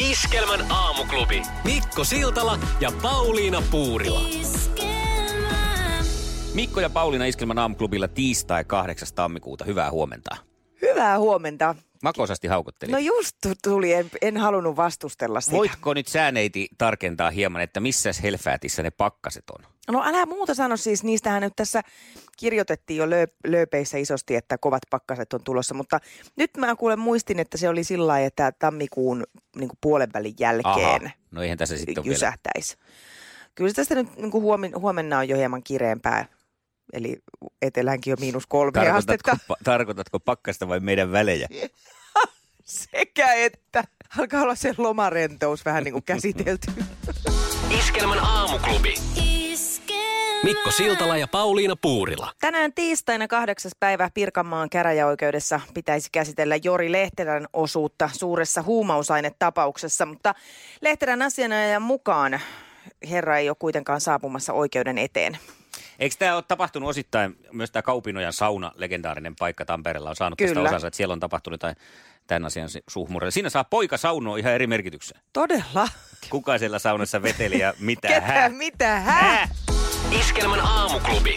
Iskelmän aamuklubi. Mikko Siltala ja Pauliina Puurila. Mikko ja Pauliina Iskelmän aamuklubilla tiistai 8. tammikuuta. Hyvää huomenta. Hyvää huomenta. Makosasti haukutteli. No just tuli, en, en halunnut vastustella sitä. Voitko nyt sääneiti tarkentaa hieman, että missä helfäätissä ne pakkaset on? No älä muuta sano siis, niistähän nyt tässä kirjoitettiin jo löö, lööpeissä isosti, että kovat pakkaset on tulossa, mutta nyt mä kuulen muistin, että se oli sillä lailla, että tammikuun niin puolen välin jälkeen Aha, no eihän tässä sitten jysähtäisi. Vielä. Kyllä tästä nyt niin huomen, huomenna on jo hieman kireempää, eli etelänkin jo miinus kolme tarkoitatko, astetta. Pa- tarkoitatko pakkasta vai meidän välejä? Sekä että. Alkaa olla se lomarentous vähän niin kuin käsitelty. Iskelmän aamuklubi. Mikko Siltala ja Pauliina Puurila. Tänään tiistaina kahdeksas päivä Pirkanmaan käräjäoikeudessa pitäisi käsitellä Jori Lehterän osuutta suuressa huumausainetapauksessa, mutta Lehterän asianajajan mukaan herra ei ole kuitenkaan saapumassa oikeuden eteen. Eikö tämä ole tapahtunut osittain, myös tämä Kaupinojan sauna, legendaarinen paikka Tampereella on saanut Kyllä. tästä osansa, että siellä on tapahtunut jotain tämän asian suhmurilla. Siinä saa poika saunoa ihan eri merkityksen. Todella? Kuka siellä saunassa veteli ja mitä Ketä, hä? mitä hä? Iskelmän aamuklubi.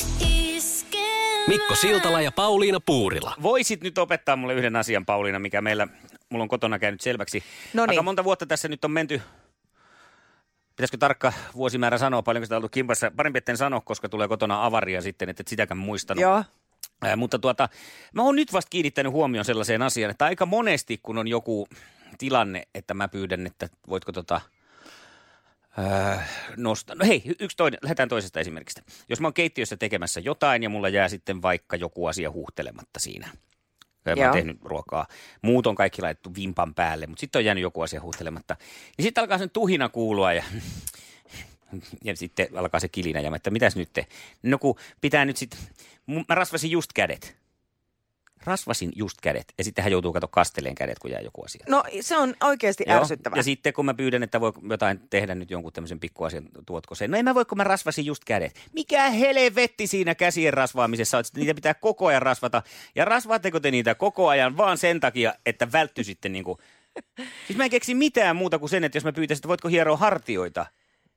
Mikko Siltala ja Pauliina Puurila. Voisit nyt opettaa mulle yhden asian, Pauliina, mikä meillä, mulla on kotona käynyt selväksi. Noniin. Aika monta vuotta tässä nyt on menty Pitäisikö tarkka vuosimäärä sanoa, paljonko sitä on ollut kimpassa? Parempi etten sano, koska tulee kotona avaria sitten, että et sitäkään muistanut. Joo. Ää, mutta tuota, mä oon nyt vasta kiinnittänyt huomioon sellaiseen asiaan, että aika monesti, kun on joku tilanne, että mä pyydän, että voitko tota, ää, nostaa. No hei, yksi toinen, lähdetään toisesta esimerkistä. Jos mä oon keittiössä tekemässä jotain ja mulla jää sitten vaikka joku asia huhtelematta siinä. Mä oon tehnyt ruokaa. Muut on kaikki laitettu vimpan päälle, mutta sitten on jäänyt joku asia huhtelematta. Niin sitten alkaa sen tuhina kuulua ja ja sitten alkaa se kilinä ja mä, että mitäs nyt te? No kun pitää nyt sitten, mä rasvasin just kädet. Rasvasin just kädet. Ja sitten hän joutuu katsoa kasteleen kädet, kun jää joku asia. No se on oikeasti Joo. ärsyttävää. Ja sitten kun mä pyydän, että voi jotain tehdä nyt jonkun tämmöisen pikkuasian, tuotko sen? No en mä voi, kun mä rasvasin just kädet. Mikä helvetti siinä käsien rasvaamisessa on, että niitä pitää koko ajan rasvata. Ja rasvaatteko te niitä koko ajan vaan sen takia, että välttyisitte niinku... Siis mä en keksi mitään muuta kuin sen, että jos mä pyytäisin, että voitko hieroa hartioita,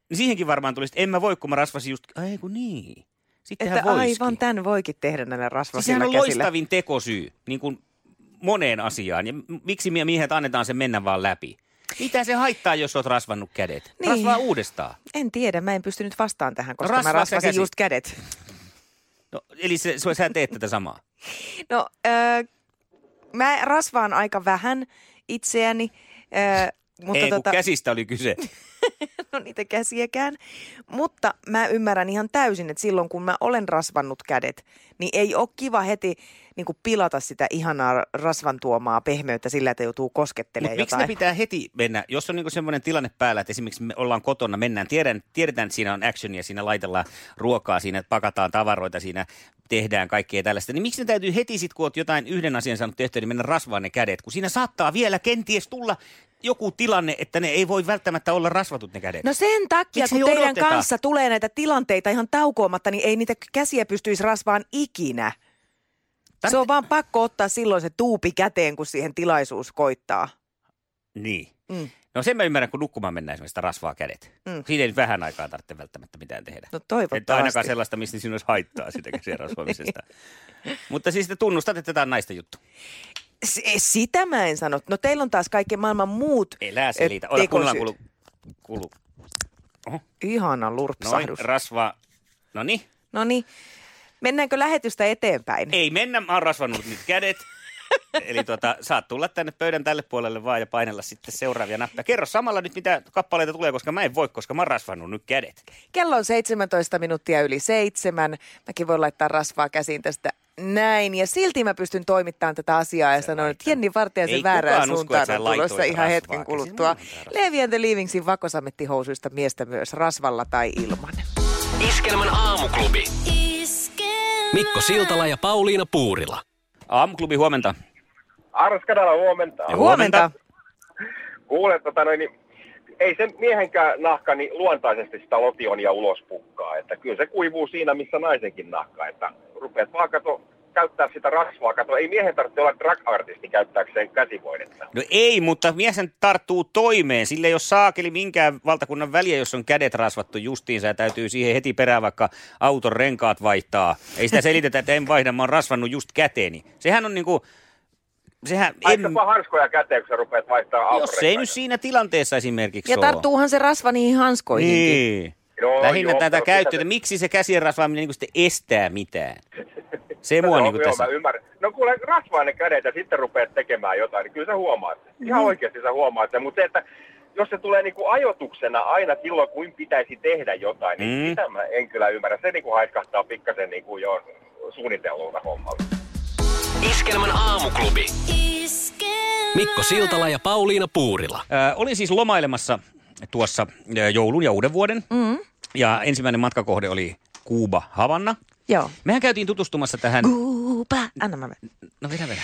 niin siihenkin varmaan tulisi, että en mä voi, kun mä rasvasin just... Ai kun niin. Sittenhän että voisikin. aivan tämän voikin tehdä näillä Siis rasvasilla sehän on käsillä. loistavin tekosyy niin kuin moneen asiaan. Ja miksi miehet annetaan sen mennä vaan läpi? Mitä se haittaa, jos olet rasvannut kädet? Niin. Rasvaa uudestaan. En tiedä, mä en pystynyt vastaan tähän, koska rasvaa mä rasvasin just kädet. No, eli se, se, sä teet tätä samaa. No, äh, mä rasvaan aika vähän itseäni, äh, mutta Ei, tota, käsistä oli kyse. no niitä käsiäkään. Mutta mä ymmärrän ihan täysin, että silloin kun mä olen rasvannut kädet, niin ei ole kiva heti niin kuin pilata sitä ihanaa rasvan tuomaa pehmeyttä sillä, että joutuu koskettelemaan miksi jotain. ne pitää heti mennä, jos on niinku semmoinen tilanne päällä, että esimerkiksi me ollaan kotona, mennään, tiedän, tiedetään, että siinä on actionia, siinä laitellaan ruokaa, siinä pakataan tavaroita, siinä tehdään kaikkea tällaista, niin miksi ne täytyy heti sitten, kun oot jotain yhden asian saanut tehtyä, niin mennä rasvaan ne kädet, kun siinä saattaa vielä kenties tulla joku tilanne, että ne ei voi välttämättä olla rasvatut ne kädet. No sen takia, Miksi kun ei teidän odoteta? kanssa tulee näitä tilanteita ihan taukoamatta, niin ei niitä käsiä pystyisi rasvaan ikinä. Tart- Se on vaan pakko ottaa silloin se tuupi käteen, kun siihen tilaisuus koittaa. Niin. Mm. No sen mä ymmärrän, kun nukkumaan mennään esimerkiksi sitä rasvaa kädet. Mm. Siinä ei nyt vähän aikaa tarvitse välttämättä mitään tehdä. No Että ainakaan toivottavasti. sellaista, mistä siinä olisi haittaa sitä käsien rasvaamisesta. Mutta siis te tunnustat, että tämä on naisten juttu. S- sitä mä en sano. No teillä on taas kaikki maailman muut Elää selitä. Ota kuunnellaan kuulu. kuulu. Oho, Ihana noin, lurpsahdus. rasva. No niin. No niin, mennäänkö lähetystä eteenpäin? Ei mennä, mä oon rasvannut nyt kädet. Eli tuota, saat tulla tänne pöydän tälle puolelle vaan ja painella sitten seuraavia nappeja. Kerro samalla nyt, mitä kappaleita tulee, koska mä en voi, koska mä oon rasvannut nyt kädet. Kello on 17 minuuttia yli seitsemän. Mäkin voin laittaa rasvaa käsiin tästä Näin, ja silti mä pystyn toimittamaan tätä asiaa ja sanoin, että Jenni Vartijaisen Ei väärään suuntaan on tulossa ihan hetken kuluttua. Levi and the Leavingsin vakosamettihousuista miestä myös, rasvalla tai ilman. Iskelmän aamuklubi. Mikko Siltala ja Pauliina Puurila. Aamuklubi, huomenta. Aras Kadala, huomenta. Huomenta. Kuule, tota noin, niin ei se miehenkään nahka niin luontaisesti sitä lotionia ulos pukkaa. Että kyllä se kuivuu siinä, missä naisenkin nahka. Että rupeat vaan kato, käyttää sitä rasvaa. Kato, ei miehen tarvitse olla drag-artisti käyttääkseen käsivoidetta. No ei, mutta mieshän tarttuu toimeen. Sille ei ole saakeli minkään valtakunnan väliä, jos on kädet rasvattu justiinsa ja täytyy siihen heti perään vaikka auton renkaat vaihtaa. Ei sitä selitetä, että en vaihda, mä oon rasvannut just käteeni. Sehän on niinku, sehän, en, hanskoja käteen, kun sä rupeat vaihtaa auton jos ei nyt siinä tilanteessa esimerkiksi Ja ole. tarttuuhan se rasva niihin hanskoihinkin. Niin. Joo, Lähinnä joo, tätä käyttöä, miksi se käsien rasvaaminen niin sitten estää mitään. Se No, mua joo, niin joo, tässä. mä ymmärrän. No kuule, rasvaa ne kädet ja sitten rupeat tekemään jotain, niin kyllä sä huomaat. Ihan oikeasti sä huomaat sen. Mutta se, että jos se tulee niinku ajotuksena aina silloin, kuin pitäisi tehdä jotain, niin Mm. mm. sitä mä en kyllä ymmärrä. Se niinku haiskahtaa pikkasen niinku jo suunnitellulta hommalta. Iskelmän aamuklubi. Mikko Siltala ja Pauliina Puurila. Ö, olin siis lomailemassa tuossa joulun ja uuden vuoden. Mm. Ja ensimmäinen matkakohde oli Kuuba Havanna. Joo. Mehän käytiin tutustumassa tähän... Kuupa. Anna mä. No vedä, vedä.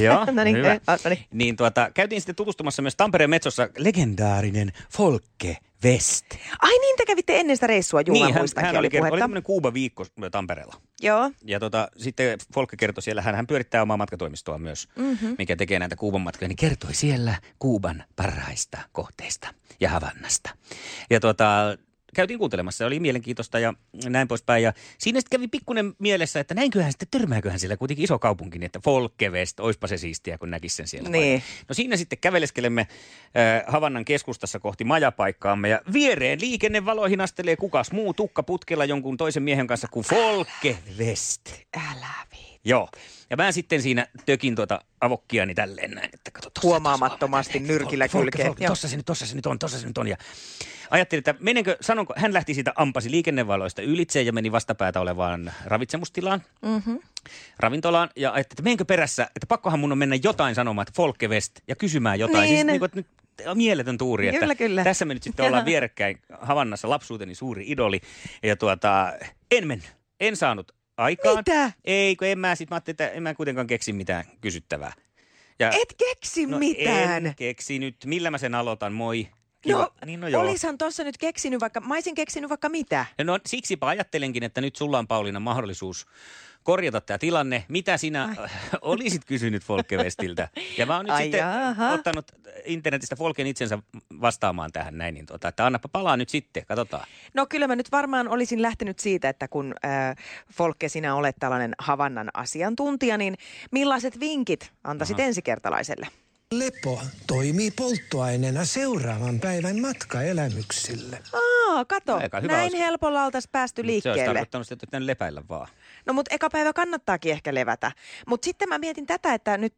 Joo, no niin, hyvä. eh, ah, no niin. Niin tuota, käytiin sitten tutustumassa myös Tampereen Metsossa legendaarinen Folke West. Ai niin, te kävitte ennen sitä reissua, juu, niin, hän, hän oli kerro- oli puhetta. tämmöinen Kuuba-viikko Tampereella. Joo, Ja tota, sitten Folke kertoi siellä, hän, hän pyörittää omaa matkatoimistoa myös, mm-hmm. mikä tekee näitä Kuuban matkoja, niin kertoi siellä Kuuban parhaista kohteista ja Havannasta. Ja tota, käytiin kuuntelemassa, se oli mielenkiintoista ja näin poispäin. Ja siinä sitten kävi pikkuinen mielessä, että näinköhän sitten törmääköhän siellä kuitenkin iso kaupunki, niin että Folkevest, oispa se siistiä, kun näkisi sen siellä. Niin. No siinä sitten käveleskelemme äh, Havannan keskustassa kohti majapaikkaamme ja viereen liikennevaloihin astelee kukas muu tukka putkella jonkun toisen miehen kanssa kuin Folkevest. älä vii. Joo. Ja mä sitten siinä tökin tuota avokkiani tälleen näin, että kato tossa, Huomaamattomasti tossa, nyrkillä kylkeen. Tossa se nyt, tossa se nyt on, tossa se nyt on. Ja ajattelin, että menenkö, sanonko, hän lähti siitä ampasi liikennevaloista ylitse ja meni vastapäätä olevaan ravitsemustilaan, Mm-hmm. ravintolaan. Ja ajattelin, että menenkö perässä, että pakkohan mun on mennä jotain sanomaan, että Folke West ja kysymään jotain. Niin. Siis niin kuin, että nyt mieletön tuuri, että Kyllä, kyllä. tässä me nyt sitten ollaan vierekkäin Havannassa lapsuuteni suuri idoli. Ja tuota, en mennyt, en saanut aikaan. Mitä? Ei, kun en mä sit, mä ajattelin, että en mä kuitenkaan keksi mitään kysyttävää. Ja, Et keksi mitään. No En keksi nyt. Millä mä sen aloitan? Moi. Kiva. No, niin no joo. Olishan tuossa nyt keksinyt vaikka, mä olisin keksinyt vaikka mitä. No siksipä ajattelenkin, että nyt sulla on Pauliina mahdollisuus korjata tämä tilanne. Mitä sinä olisit kysynyt Folkevestiltä? Ja mä oon nyt Ai sitten jaha. ottanut internetistä Folken itsensä vastaamaan tähän näin, niin tuota, että annapa palaa nyt sitten, katsotaan. No kyllä mä nyt varmaan olisin lähtenyt siitä, että kun äh, Folke, sinä olet tällainen Havannan asiantuntija, niin millaiset vinkit antaisit ensikertalaiselle? Lepo toimii polttoaineena seuraavan päivän matkaelämyksille. Aa, kato, Aika hyvä näin olisi. helpolla oltaisiin päästy Mut Se olisi liikkeelle. tarkoittanut, että lepäillä vaan. No mutta eka päivä kannattaakin ehkä levätä. Mutta sitten mä mietin tätä, että nyt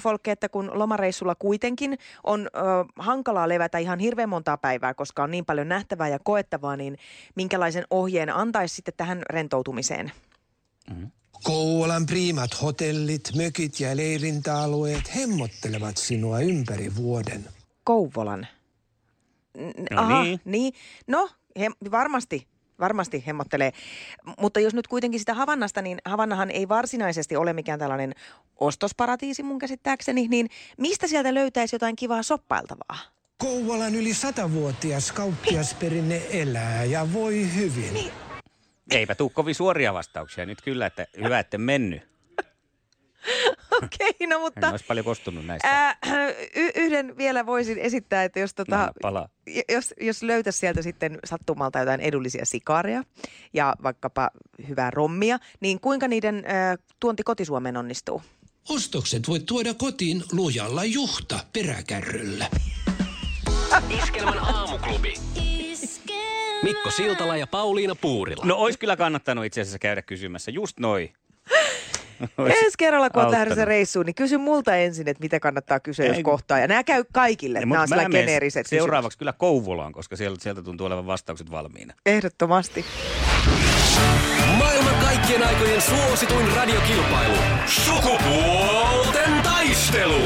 Folke, että kun lomareissulla kuitenkin on ö, hankalaa levätä ihan hirveän montaa päivää, koska on niin paljon nähtävää ja koettavaa, niin minkälaisen ohjeen antaisi sitten tähän rentoutumiseen? Kouvolan priimat hotellit, mökit ja leirintäalueet hemmottelevat sinua ympäri vuoden. Kouvolan. N- No niin. niin. No, he, varmasti, varmasti hemmottelee. Mutta jos nyt kuitenkin sitä Havannasta, niin Havannahan ei varsinaisesti ole mikään tällainen ostosparatiisi mun käsittääkseni, niin mistä sieltä löytäisi jotain kivaa soppailtavaa? Kouvolan yli satavuotias kauppiasperinne elää ja voi hyvin. Eipä tuu kovin suoria vastauksia nyt kyllä, että hyvä, että mennyt. Okei, no En mutta olisi paljon kostunut näistä. ää, y- yhden vielä voisin esittää, että jos, tota, palaa. jos, jos löytäisi sieltä sitten sattumalta jotain edullisia sikareja ja vaikkapa hyvää rommia, niin kuinka niiden ää, tuonti kotisuomeen onnistuu? Ostokset voit tuoda kotiin lujalla juhta peräkärryllä. Iskelmän aamuklubi. Mikko Siltala ja Pauliina Puurila. No olisi kyllä kannattanut itse asiassa käydä kysymässä. Just noi. Ois Ensi kerralla, kun olet lähdössä reissuun, niin kysy multa ensin, että mitä kannattaa kysyä, jos Ei, kun- kohtaa. Ja nämä käy kaikille. Ja Nämä on sillä geneeriset Seuraavaksi kyllä Kouvolaan, koska sieltä, sieltä tuntuu olevan vastaukset valmiina. Ehdottomasti. Maailman kaikkien Kaikkien aikojen suosituin radiokilpailu. Sukupuolten taistelu.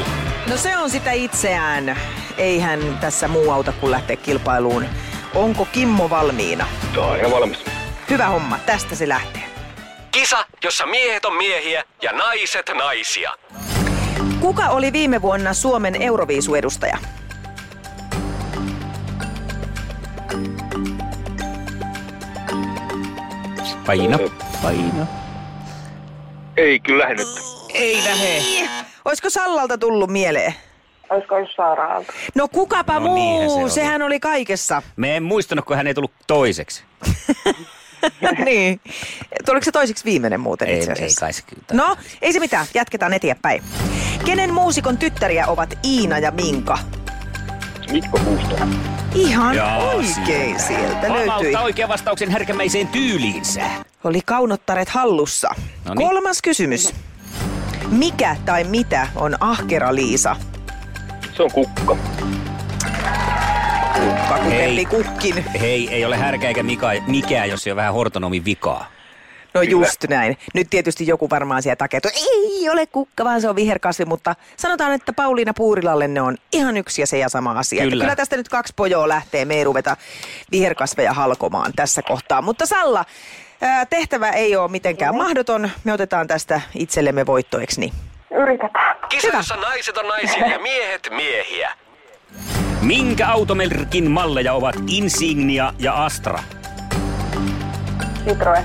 No se on sitä itseään. Eihän tässä muu auta kuin lähteä kilpailuun. Onko Kimmo valmiina? On ihan valmis. Hyvä homma, tästä se lähtee. Kisa, jossa miehet on miehiä ja naiset naisia. Kuka oli viime vuonna Suomen Euroviisuedustaja? Paino, paino. Ei kyllä lähde nyt. Ei lähe. Olisiko Sallalta tullut mieleen? Olisiko ollut Saaraalta? No kukapa No niinhän muu, se oli. sehän oli kaikessa. Me en muistanut, kun hän ei tullut toiseksi. niin. Tuliko se toiseksi viimeinen muuten Ei, itse ei asiassa? kai se kyllä. No, ei se mitään. Jatketaan eteenpäin. Kenen muusikon tyttäriä ovat Iina ja Minka? Mikko Kuusto. Ihan Jaa, oikein sieltä löytyi. Palauttaa oikean vastauksen härkämäiseen tyyliinsä. Oli kaunottaret hallussa. Noniin. Kolmas kysymys. Mikä tai mitä on ahkera Liisa? Se on kukka. Kukka Hei. kutempi kukkin. Hei, ei ole härkä eikä mika, mikään, jos ei ole vähän hortonomin vikaa. No just näin. Nyt tietysti joku varmaan siellä takia, että ei ole kukka, vaan se on viherkasvi, mutta sanotaan, että Pauliina Puurilalle ne on ihan yksi ja se ja sama asia. Että Kyllä. Kyllä tästä nyt kaksi pojoa lähtee, me ei ruveta viherkasveja halkomaan tässä kohtaa. Mutta Salla, tehtävä ei ole mitenkään mahdoton. Me otetaan tästä itsellemme voittoeksi. Niin. Yritetään. Kisa, Hyvä. jossa naiset on naisia ja miehet miehiä. Minkä automerkin malleja ovat Insignia ja Astra? Citroen.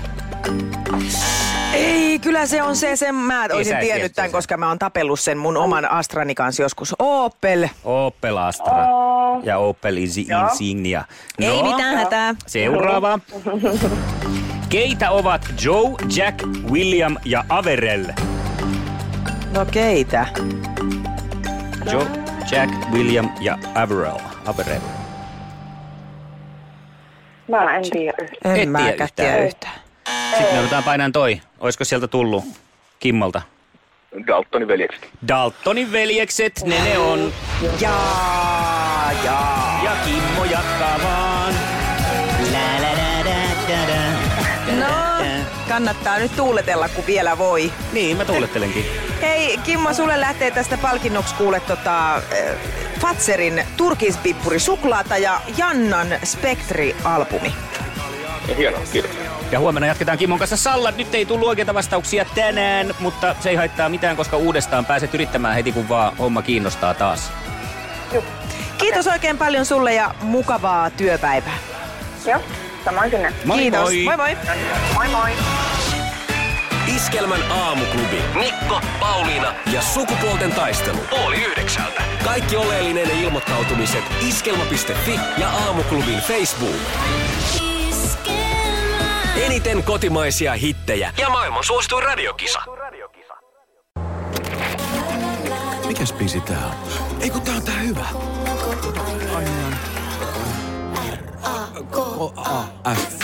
Ei, kyllä se on se, sen mä olisin tiennyt tämän, koska mä oon tapellut sen mun oman Astrani kanssa joskus. Opel. Opel Astra Oo. ja Opel Insi- Joo. Insignia. No, Ei mitään hätää. Seuraava. Keitä ovat Joe, Jack, William ja Averell? No keitä? Joe, Jack, William ja Averell. Averell. Mä en tiedä yhtään. En Et mä tiedä yhtään. tiedä yhtään. Sitten me otetaan painaan toi. Olisiko sieltä tullut Kimmolta? Daltonin veljekset. Daltonin veljekset, ne ne on. Jaa, jaa. Ja Kimmo jatkaa vaan. La, la, da, da, da, da. No, kannattaa nyt tuuletella, kun vielä voi. Niin, mä tuulettelenkin. Hei, Kimmo, sulle lähtee tästä palkinnoksi kuule tota, äh, Fatserin turkispippuri suklaata ja Jannan Spektri-albumi. Hienoa, kiitos. Ja huomenna jatketaan Kimmon kanssa sallat. Nyt ei tullut oikeita vastauksia tänään, mutta se ei haittaa mitään, koska uudestaan pääset yrittämään heti, kun vaan homma kiinnostaa taas. Kiitos oikein paljon sulle ja mukavaa työpäivää. Joo, samoin sinne. Moi Kiitos. moi! moi moi. Moi moi. Iskelmän aamuklubi. Mikko, Pauliina ja sukupuolten taistelu. Oli yhdeksältä. Kaikki oleellinen ilmoittautumiset iskelma.fi ja aamuklubin Facebook. Eniten kotimaisia hittejä ja maailman suosituin radiokisa. Mikäs biisi tää on? Ei kun tää on tää hyvä. Hei,